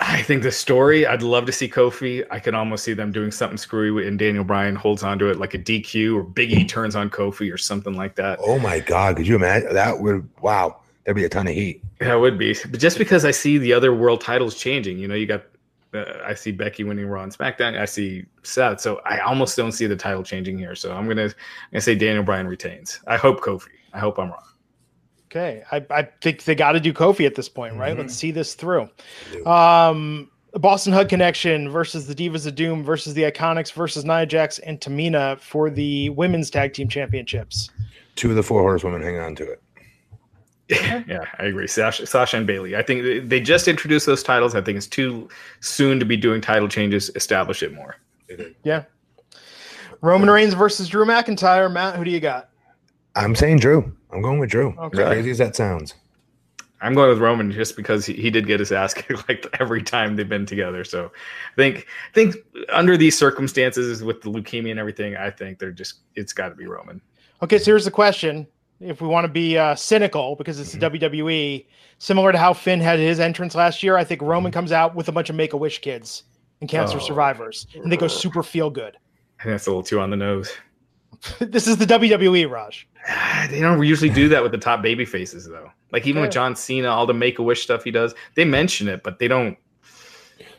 I think the story. I'd love to see Kofi. I could almost see them doing something screwy, and Daniel Bryan holds onto it like a DQ, or Big E turns on Kofi, or something like that. Oh my God, could you imagine that? Would wow, there'd be a ton of heat. That would be, but just because I see the other world titles changing, you know, you got, uh, I see Becky winning Raw and SmackDown. I see Seth, so I almost don't see the title changing here. So I'm gonna, I'm gonna say Daniel Bryan retains. I hope Kofi. I hope I'm wrong. Okay. I, I think they got to do Kofi at this point, right? Mhm. Let's see this through. Um, Boss 'n' Hug Connection versus the Divas of Doom versus the Iconics versus Nia Jax and Tamina for the Women's Tag Team Championships. Two of the four horsewomen hang on to it. [LAUGHS] yeah, I agree. Sasha, Sasha and Bayley. I think they- they just introduced those titles. I think it's too soon to be doing title changes. Establish it more. Yeah. Roman Reigns versus Drew McIntyre. Matt, who do you got? I'm saying Drew. I'm going with Drew. Okay. As crazy as that sounds. I'm going with Roman just because he, he did get his ass [LAUGHS] kicked like every time they've been together. So I think I think under these circumstances with the leukemia and everything, I think they're just it's got to be Roman. Okay, so here's the question. If we want to be uh, cynical, because it's the WWE, similar to how Finn had his entrance last year, I think Roman comes out with a bunch of Make a Wish kids and cancer Oh. survivors, and they go super feel good. I think that's a little too on the nose. [LAUGHS] this is the WWE, Raj. They don't usually do that with the top baby faces though. Like even with John Cena, all the Make a Wish stuff he does, they mention it, but they don't.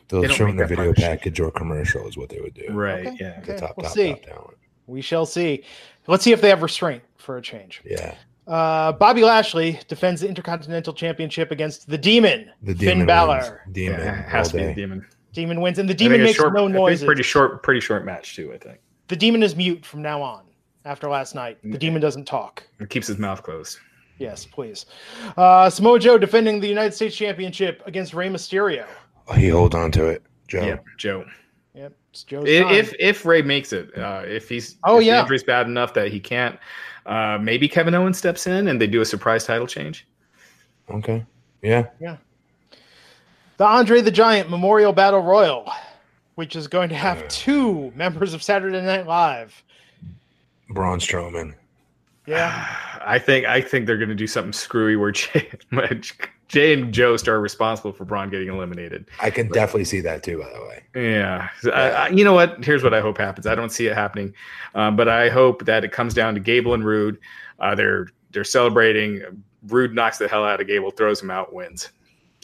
They'll They don't show in the video partnership. package or commercial is what they would do. Right? Okay, Yeah. The top, we'll top, see. top talent. We shall see. Let's see if they have restraint for a change. Yeah. Uh, Bobby Lashley defends the Intercontinental Championship against the Demon, The Finn demon Balor. wins. Demon Yeah, has to be the demon. Demon wins, and the demon makes short, no I think noises. Pretty short, pretty short match too. I think The demon is mute from now on. After last night, the demon doesn't talk. it keeps his mouth closed. Yes, please. Uh, Samoa Joe defending the United States Championship against Rey Mysterio. He hold on to it, Joe. Yeah, Joe. Yep, it's Joe's If time. if, if Rey makes it, uh, if he's Oh, if yeah. injury's bad enough that he can't, uh, maybe Kevin Owens steps in and they do a surprise title change. Okay. Yeah. Yeah. the Andre the Giant Memorial Battle Royal, which is going to have Yeah. two members of Saturday Night Live. Braun Strowman. Yeah, [SIGHS] I think I think they're going to do something screwy where [LAUGHS] Jay, Jay and Joe start responsible for Braun getting eliminated. I can definitely see that too, by the way. Yeah, I, I, you know what? Here's what I hope happens. I don't see it happening, um, but I hope that it comes down to Gable and Roode. Uh, they're they're celebrating. Roode knocks the hell out of Gable, throws him out, wins.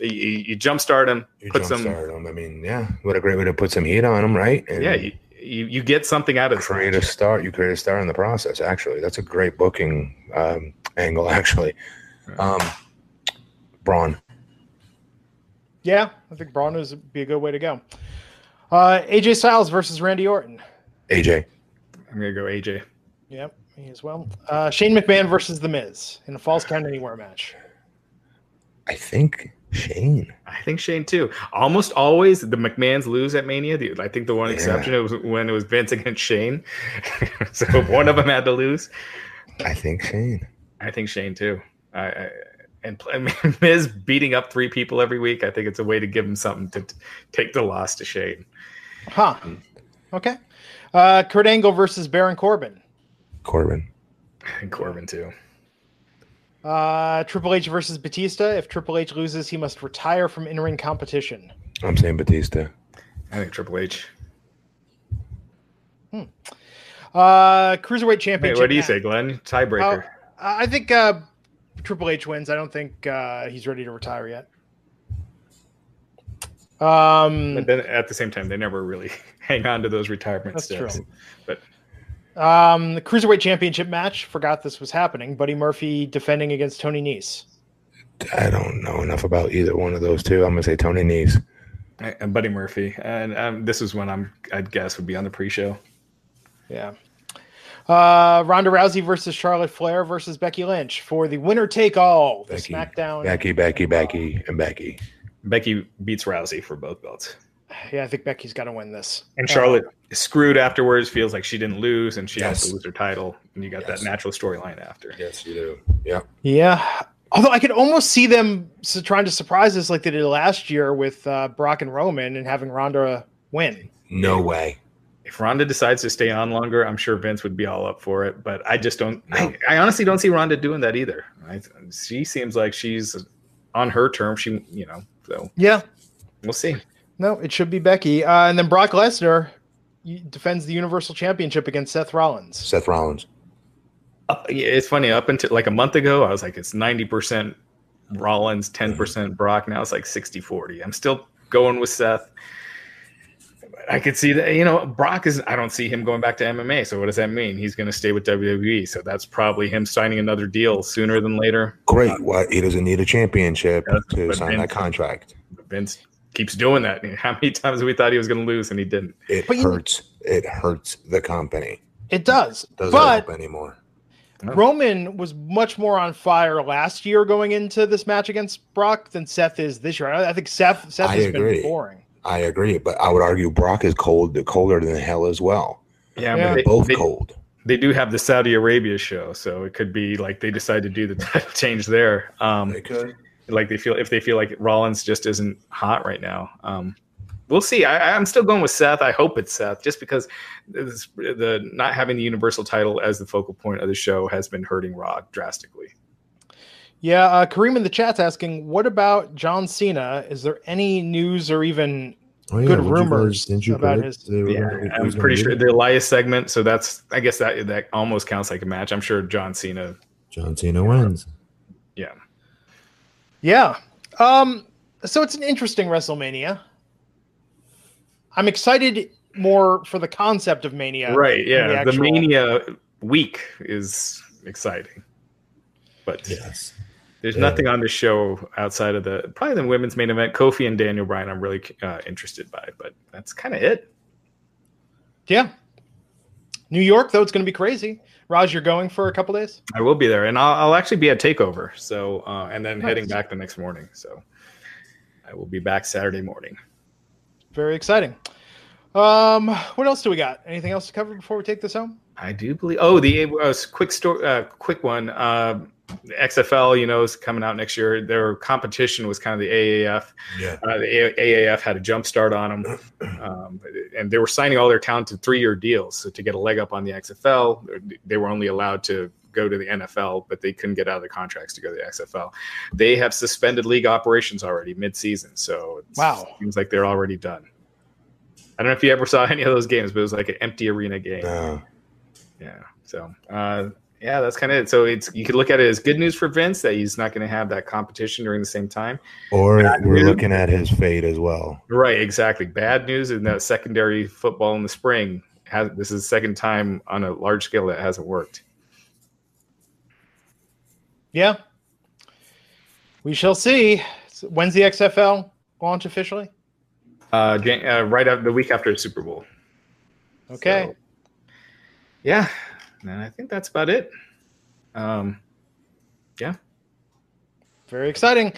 You, you, you jumpstart him, You put some. him. I mean, yeah, what a great way to put some heat on him, right? And Yeah, you, you you get something out of this. create a start. You create a star in the process. Actually, that's a great booking um, angle. [LAUGHS] Actually, um, Braun. yeah. I think Braun would be a good way to go. Uh, AJ Styles versus Randy Orton. AJ. I'm gonna go AJ. Yep, me as well. Uh, Shane McMahon versus The Miz in a Falls Count Anywhere match. I think Shane. I think Shane too. Almost always the McMahons lose at Mania. The- I think the one Yeah. exception it was when it was Vince against Shane. [LAUGHS] so one of them had to lose. I think Shane. I think Shane too. I, I and pl- [LAUGHS] I mean, Miz beating up three people every week. I think it's a way to give him something to t- take the loss to Shane. Huh. Okay. Uh, Kurt Angle versus Baron Corbin. Corbin. And [LAUGHS] Corbin too. Uh, Triple H versus Batista. If Triple H loses, he must retire from in-ring competition. I'm saying Batista. I think Triple H. Hmm. Uh, Cruiserweight Hey, Championship. what do you say, Glenn? Tiebreaker. Uh, I think uh, Triple H wins. I don't think uh, he's ready to retire yet. Um, but then at the same time, they never really [LAUGHS] hang on to those retirement That's steps. true. But um, the Cruiserweight Championship match. Forgot this was happening. Buddy Murphy defending against Tony Nese. I don't know enough about either one of those two. I'm gonna say Tony Nese. and Buddy Murphy, and um, this is when I'm, I'd guess, would be on the pre-show. Yeah. Uh, Ronda Rousey versus Charlotte Flair versus Becky Lynch for the winner take all. The Becky, SmackDown. Becky, Becky, Becky, and Becky. Becky beats Rousey for both belts. Yeah, I think Becky's got to win this. And Charlotte is screwed afterwards, feels like she didn't lose, and she has to lose her title. And you got Yes. that natural storyline after. Yes, you do. Yeah. Yeah. Although I could almost see them trying to surprise us like they did last year with uh, Brock and Roman and having Ronda win. No way. If Ronda decides to stay on longer, I'm sure Vince would be all up for it. But I just don't. No. I, I honestly don't see Ronda doing that either. I, she seems like she's on her term. She, you know, so Yeah. we'll see. No, it should be Becky. Uh, and then Brock Lesnar y- defends the Universal Championship against Seth Rollins. Seth Rollins. Up, yeah, it's funny. Up until like a month ago, I was like, it's 90% Rollins, 10% mm-hmm. Brock. Now it's like 60 40. I'm still going with Seth. I could see that, you know, Brock is, I don't see him going back to MMA. So what does that mean? He's going to stay with WWE. So that's probably him signing another deal sooner than later. Great. What? He doesn't need a championship Yes, to sign Vince- that contract. Vince keeps doing that. [LAUGHS] How many times we thought he was going to lose and he didn't? It But you- hurts. It hurts the company. It does. Doesn't but help anymore. Roman was much more on fire last year going into this match against Brock than Seth is this year. I I think Seth Seth I has agree. been boring. I agree, but I would argue Brock is cold, colder than hell as well. Yeah, Yeah. but they, Both they, cold. they do have the Saudi Arabia show. So it could be like they decide to do the [LAUGHS] title change there. Um, They could. Like they feel if they feel like Rollins just isn't hot right now. Um, we'll see. I, I'm still going with Seth. I hope it's Seth, just because this, the not having the Universal title as the focal point of the show has been hurting Raw drastically. Yeah, uh, Kareem in the chat's asking, what about John Cena? Is there any news or even Oh, yeah, good would you guys- rumors you about his- Yeah, I'm was pretty sure the Elias segment. So that's I guess that that almost counts like a match. I'm sure John Cena. John Cena wins. Yeah, Yeah. Um, so it's an interesting WrestleMania. I'm excited more for the concept of Mania. right. Yeah, the, actual- Mania week is exciting, but Yes. There's yeah. nothing on the show outside of the probably the women's main event. Kofi and Daniel Bryan, I'm really uh, interested by, but that's kind of it. Yeah. New York, though, it's going to be crazy. Raj, you're going for a couple days. I will be there, and I'll, I'll actually be at Takeover. So, uh, and then nice. heading back the next morning. So, I will be back Saturday morning. Very exciting. Um, what else do we got? Anything else to cover before we take this home? I do believe. Oh, the uh, quick story, uh, quick one. Uh, XFL, you know, is coming out next year. Their competition was kind of the AAF. Yeah. Uh, the AAF had a jump start on them, [CLEARS THROAT] um, and they were signing all their talent to three-year deals. So to get a leg up on the XFL, they were only allowed to go to the NFL, but they couldn't get out of the contracts to go to the XFL. They have suspended league operations already mid-season, so wow, seems like they're already done. I don't know if you ever saw [LAUGHS] any of those games, but it was like an empty arena game. Yeah. So, uh, yeah, that's kind of it. So it's you could look at it as good news for Vince that he's not going to have that competition during the same time. Or Bad we're news. looking at his fate as well. Right, exactly. Bad news in that secondary football in the spring. Has, this is the second time on a large scale that hasn't worked. Yeah, we shall see. When's the XFL launch officially? Uh, uh right after the week after Super Bowl. Okay. So, yeah, and I think that's about it. Um, yeah. Very exciting.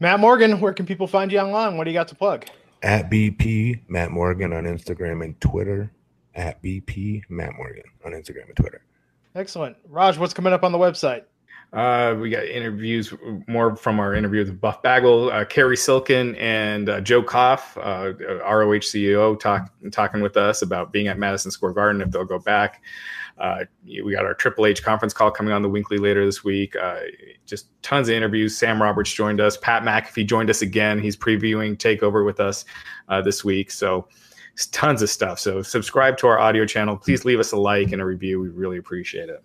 Matt Morgan, where can people find you online? What do you got to plug? At BP Matt Morgan on Instagram and Twitter. At BP Matt Morgan on Instagram and Twitter. Excellent. Raj, what's coming up on the website? Uh, we got interviews more from our interview with Buff Bagwell, uh, Cary Silkin, and uh, Joe Koff, uh, ROH CEO, talk, talking with us about being at Madison Square Garden if they'll go back. Uh, we got our Triple H conference call coming on the Weekly later this week. Uh, just tons of interviews. Sam Roberts joined us. Pat McAfee joined us again. He's previewing Takeover with us uh, this week. So tons of stuff. So subscribe to our audio channel. Please leave us a like and a review. We really appreciate it.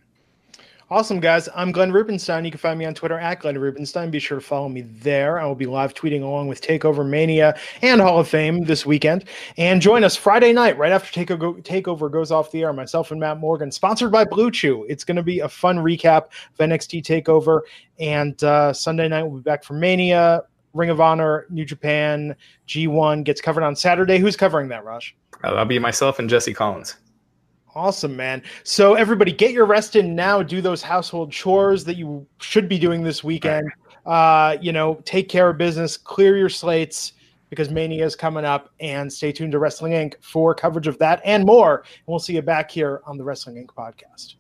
Awesome, guys. I'm Glenn Rubenstein. You can find me on Twitter at Glenn Rubenstein. Be sure to follow me there. I will be live tweeting along with Takeover Mania and Hall of Fame this weekend. And join us Friday night, right after Takeover goes off the air. Myself and Matt Morgan, sponsored by BlueChew. It's going to be a fun recap of NXT Takeover. And uh, Sunday night, we'll be back for Mania. Ring of Honor, New Japan, G1 gets covered on Saturday. Who's covering that, Raj? Uh, that'll be myself and Jesse Collins. Awesome, man. So everybody get your rest in now. Do those household chores that you should be doing this weekend. Uh, you know, take care of business, clear your slates because Mania is coming up, and stay tuned to Wrestling Inc. for coverage of that and more. And we'll see you back here on the Wrestling Inc. podcast.